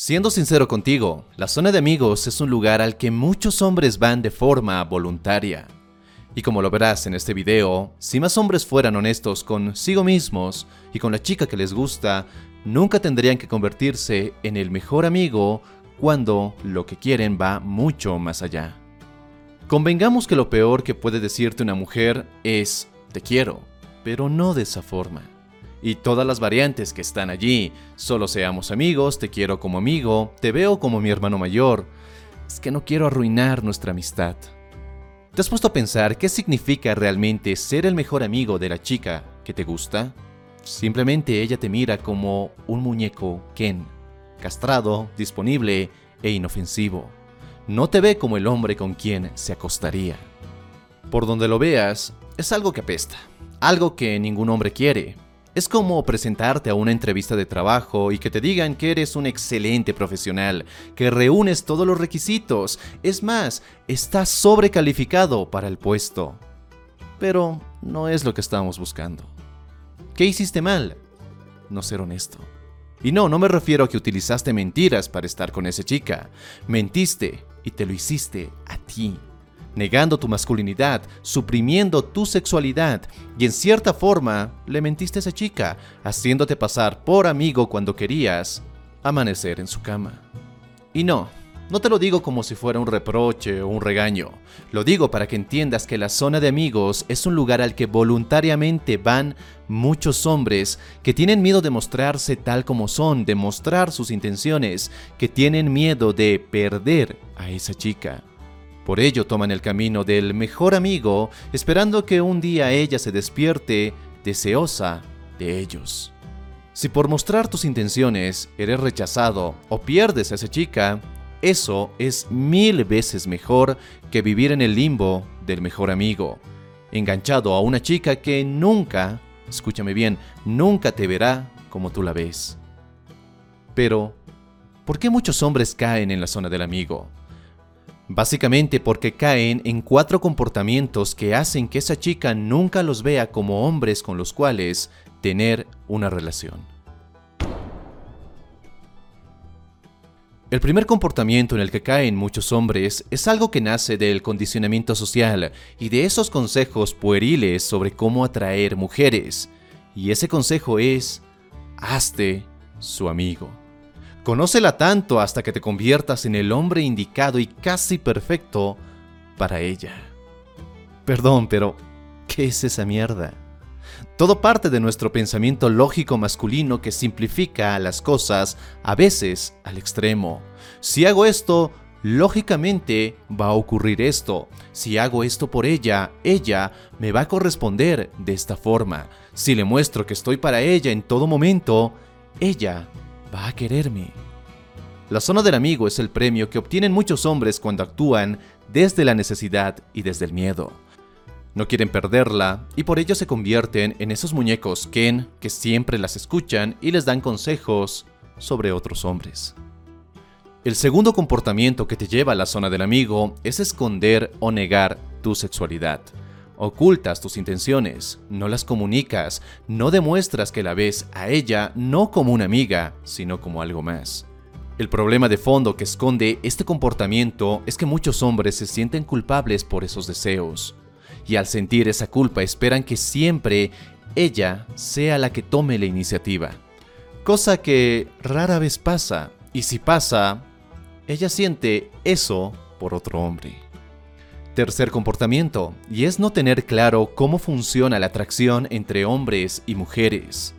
Siendo sincero contigo, la zona de amigos es un lugar al que muchos hombres van de forma voluntaria. Y como lo verás en este video, si más hombres fueran honestos consigo mismos y con la chica que les gusta, nunca tendrían que convertirse en el mejor amigo cuando lo que quieren va mucho más allá. Convengamos que lo peor que puede decirte una mujer es te quiero, pero no de esa forma y todas las variantes que están allí. Solo seamos amigos, te quiero como amigo, te veo como mi hermano mayor. Es que no quiero arruinar nuestra amistad. ¿Te has puesto a pensar qué significa realmente ser el mejor amigo de la chica que te gusta? Simplemente ella te mira como un muñeco Ken, castrado, disponible e inofensivo. No te ve como el hombre con quien se acostaría. Por donde lo veas, es algo que apesta, algo que ningún hombre quiere, es como presentarte a una entrevista de trabajo y que te digan que eres un excelente profesional, que reúnes todos los requisitos, es más, estás sobrecalificado para el puesto. Pero no es lo que estábamos buscando. ¿Qué hiciste mal? No ser honesto. Y no, no me refiero a que utilizaste mentiras para estar con esa chica. Mentiste y te lo hiciste a ti negando tu masculinidad, suprimiendo tu sexualidad y en cierta forma le mentiste a esa chica, haciéndote pasar por amigo cuando querías amanecer en su cama. Y no, no te lo digo como si fuera un reproche o un regaño, lo digo para que entiendas que la zona de amigos es un lugar al que voluntariamente van muchos hombres que tienen miedo de mostrarse tal como son, de mostrar sus intenciones, que tienen miedo de perder a esa chica. Por ello toman el camino del mejor amigo, esperando que un día ella se despierte deseosa de ellos. Si por mostrar tus intenciones eres rechazado o pierdes a esa chica, eso es mil veces mejor que vivir en el limbo del mejor amigo, enganchado a una chica que nunca, escúchame bien, nunca te verá como tú la ves. Pero, ¿por qué muchos hombres caen en la zona del amigo? Básicamente porque caen en cuatro comportamientos que hacen que esa chica nunca los vea como hombres con los cuales tener una relación. El primer comportamiento en el que caen muchos hombres es algo que nace del condicionamiento social y de esos consejos pueriles sobre cómo atraer mujeres. Y ese consejo es, hazte su amigo. Conócela tanto hasta que te conviertas en el hombre indicado y casi perfecto para ella. Perdón, pero ¿qué es esa mierda? Todo parte de nuestro pensamiento lógico masculino que simplifica las cosas a veces al extremo. Si hago esto, lógicamente va a ocurrir esto. Si hago esto por ella, ella me va a corresponder de esta forma. Si le muestro que estoy para ella en todo momento, ella va a quererme. La zona del amigo es el premio que obtienen muchos hombres cuando actúan desde la necesidad y desde el miedo. No quieren perderla y por ello se convierten en esos muñecos Ken que siempre las escuchan y les dan consejos sobre otros hombres. El segundo comportamiento que te lleva a la zona del amigo es esconder o negar tu sexualidad. Ocultas tus intenciones, no las comunicas, no demuestras que la ves a ella no como una amiga, sino como algo más. El problema de fondo que esconde este comportamiento es que muchos hombres se sienten culpables por esos deseos, y al sentir esa culpa esperan que siempre ella sea la que tome la iniciativa, cosa que rara vez pasa, y si pasa, ella siente eso por otro hombre. Tercer comportamiento, y es no tener claro cómo funciona la atracción entre hombres y mujeres.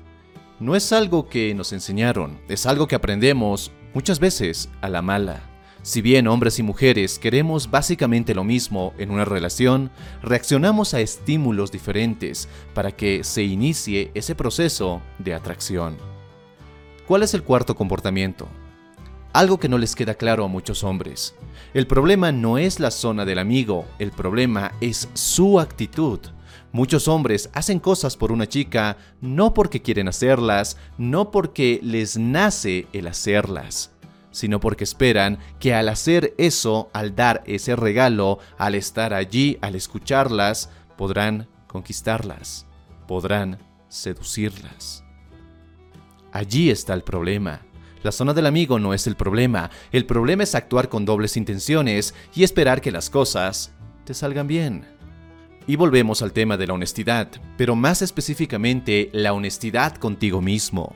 No es algo que nos enseñaron, es algo que aprendemos muchas veces a la mala. Si bien hombres y mujeres queremos básicamente lo mismo en una relación, reaccionamos a estímulos diferentes para que se inicie ese proceso de atracción. ¿Cuál es el cuarto comportamiento? Algo que no les queda claro a muchos hombres. El problema no es la zona del amigo, el problema es su actitud. Muchos hombres hacen cosas por una chica no porque quieren hacerlas, no porque les nace el hacerlas, sino porque esperan que al hacer eso, al dar ese regalo, al estar allí, al escucharlas, podrán conquistarlas, podrán seducirlas. Allí está el problema. La zona del amigo no es el problema, el problema es actuar con dobles intenciones y esperar que las cosas te salgan bien. Y volvemos al tema de la honestidad, pero más específicamente la honestidad contigo mismo.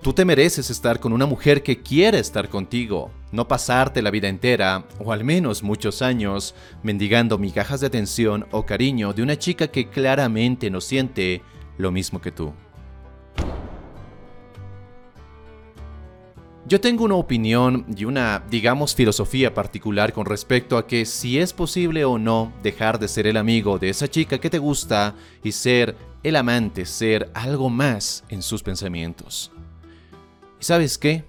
Tú te mereces estar con una mujer que quiere estar contigo, no pasarte la vida entera, o al menos muchos años, mendigando migajas de atención o cariño de una chica que claramente no siente lo mismo que tú. Yo tengo una opinión y una, digamos, filosofía particular con respecto a que si es posible o no dejar de ser el amigo de esa chica que te gusta y ser el amante, ser algo más en sus pensamientos. ¿Y sabes qué?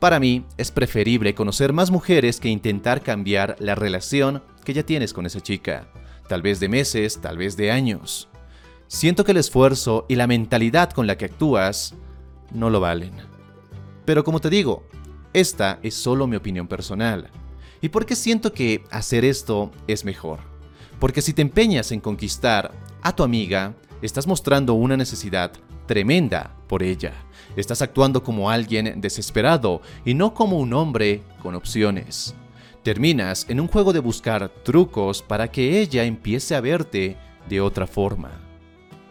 Para mí es preferible conocer más mujeres que intentar cambiar la relación que ya tienes con esa chica, tal vez de meses, tal vez de años. Siento que el esfuerzo y la mentalidad con la que actúas no lo valen. Pero como te digo, esta es solo mi opinión personal. ¿Y por qué siento que hacer esto es mejor? Porque si te empeñas en conquistar a tu amiga, estás mostrando una necesidad tremenda por ella. Estás actuando como alguien desesperado y no como un hombre con opciones. Terminas en un juego de buscar trucos para que ella empiece a verte de otra forma.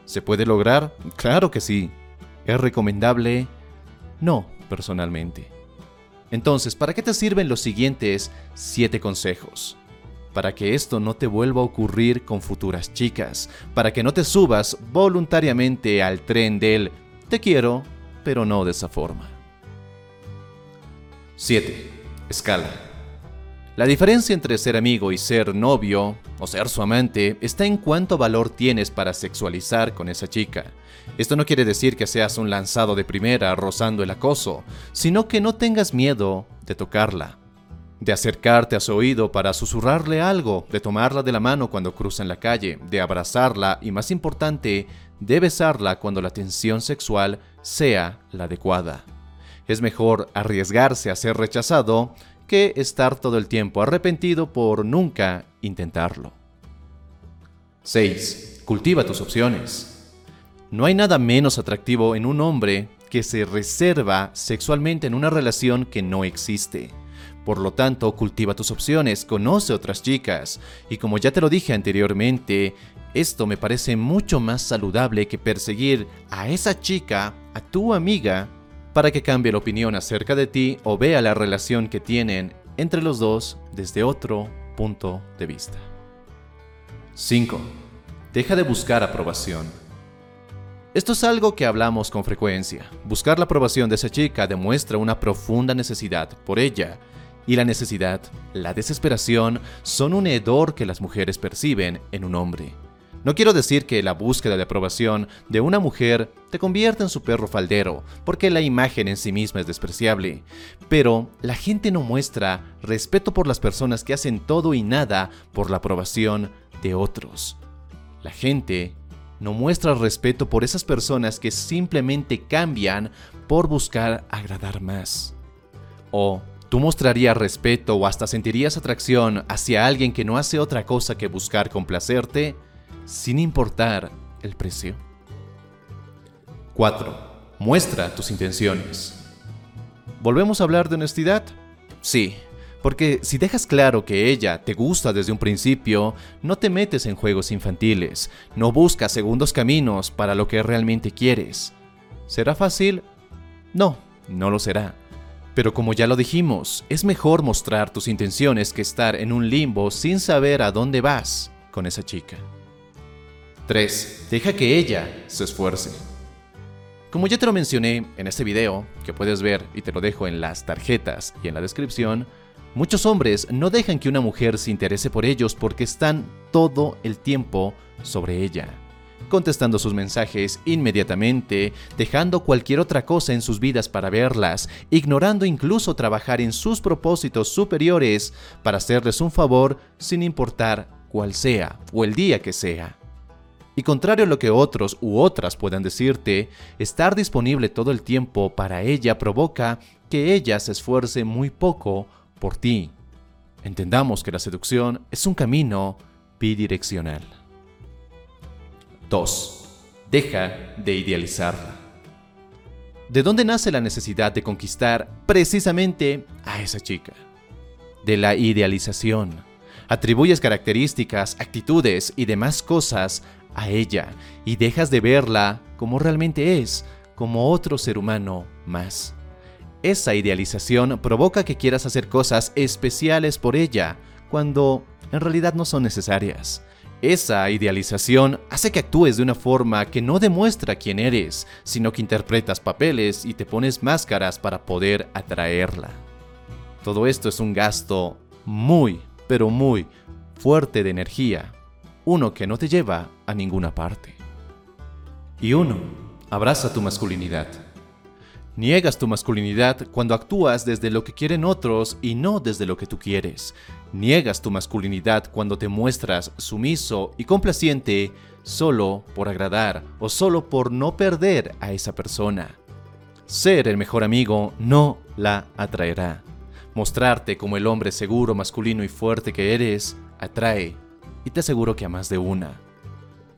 ¿Se puede lograr? Claro que sí. ¿Es recomendable? No, personalmente. Entonces, ¿para qué te sirven los siguientes 7 consejos? Para que esto no te vuelva a ocurrir con futuras chicas, para que no te subas voluntariamente al tren del te quiero, pero no de esa forma. 7. Escala. La diferencia entre ser amigo y ser novio o ser su amante está en cuánto valor tienes para sexualizar con esa chica. Esto no quiere decir que seas un lanzado de primera rozando el acoso, sino que no tengas miedo de tocarla, de acercarte a su oído para susurrarle algo, de tomarla de la mano cuando cruza en la calle, de abrazarla y más importante, de besarla cuando la tensión sexual sea la adecuada. Es mejor arriesgarse a ser rechazado estar todo el tiempo arrepentido por nunca intentarlo. 6. Cultiva tus opciones. No hay nada menos atractivo en un hombre que se reserva sexualmente en una relación que no existe. Por lo tanto, cultiva tus opciones, conoce otras chicas, y como ya te lo dije anteriormente, esto me parece mucho más saludable que perseguir a esa chica, a tu amiga, para que cambie la opinión acerca de ti o vea la relación que tienen entre los dos desde otro punto de vista. 5. Deja de buscar aprobación. Esto es algo que hablamos con frecuencia. Buscar la aprobación de esa chica demuestra una profunda necesidad por ella, y la necesidad, la desesperación, son un hedor que las mujeres perciben en un hombre. No quiero decir que la búsqueda de aprobación de una mujer te convierta en su perro faldero, porque la imagen en sí misma es despreciable, pero la gente no muestra respeto por las personas que hacen todo y nada por la aprobación de otros. La gente no muestra respeto por esas personas que simplemente cambian por buscar agradar más. O tú mostrarías respeto o hasta sentirías atracción hacia alguien que no hace otra cosa que buscar complacerte, sin importar el precio. 4. Muestra tus intenciones. ¿Volvemos a hablar de honestidad? Sí, porque si dejas claro que ella te gusta desde un principio, no te metes en juegos infantiles, no buscas segundos caminos para lo que realmente quieres. ¿Será fácil? No, no lo será. Pero como ya lo dijimos, es mejor mostrar tus intenciones que estar en un limbo sin saber a dónde vas con esa chica. 3. Deja que ella se esfuerce. Como ya te lo mencioné en este video, que puedes ver y te lo dejo en las tarjetas y en la descripción, muchos hombres no dejan que una mujer se interese por ellos porque están todo el tiempo sobre ella, contestando sus mensajes inmediatamente, dejando cualquier otra cosa en sus vidas para verlas, ignorando incluso trabajar en sus propósitos superiores para hacerles un favor sin importar cuál sea o el día que sea. Y contrario a lo que otros u otras puedan decirte, estar disponible todo el tiempo para ella provoca que ella se esfuerce muy poco por ti. Entendamos que la seducción es un camino bidireccional. 2. Deja de idealizarla. ¿De dónde nace la necesidad de conquistar precisamente a esa chica? De la idealización. Atribuyes características, actitudes y demás cosas a ella y dejas de verla como realmente es, como otro ser humano más. Esa idealización provoca que quieras hacer cosas especiales por ella, cuando en realidad no son necesarias. Esa idealización hace que actúes de una forma que no demuestra quién eres, sino que interpretas papeles y te pones máscaras para poder atraerla. Todo esto es un gasto muy, pero muy fuerte de energía, uno que no te lleva a ninguna parte. Y uno, abraza tu masculinidad. Niegas tu masculinidad cuando actúas desde lo que quieren otros y no desde lo que tú quieres. Niegas tu masculinidad cuando te muestras sumiso y complaciente solo por agradar o solo por no perder a esa persona. Ser el mejor amigo no la atraerá. Mostrarte como el hombre seguro, masculino y fuerte que eres atrae y te aseguro que a más de una.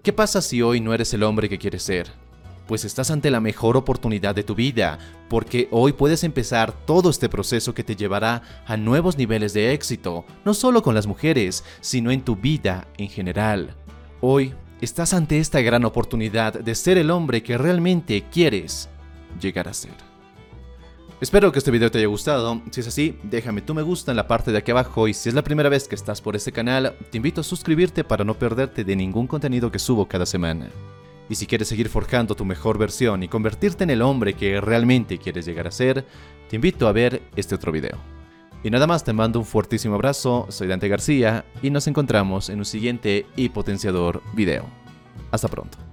¿Qué pasa si hoy no eres el hombre que quieres ser? pues estás ante la mejor oportunidad de tu vida, porque hoy puedes empezar todo este proceso que te llevará a nuevos niveles de éxito, no solo con las mujeres, sino en tu vida en general. Hoy estás ante esta gran oportunidad de ser el hombre que realmente quieres llegar a ser. Espero que este video te haya gustado, si es así, déjame tu me gusta en la parte de aquí abajo y si es la primera vez que estás por este canal, te invito a suscribirte para no perderte de ningún contenido que subo cada semana. Y si quieres seguir forjando tu mejor versión y convertirte en el hombre que realmente quieres llegar a ser, te invito a ver este otro video. Y nada más te mando un fuertísimo abrazo, soy Dante García y nos encontramos en un siguiente y potenciador video. Hasta pronto.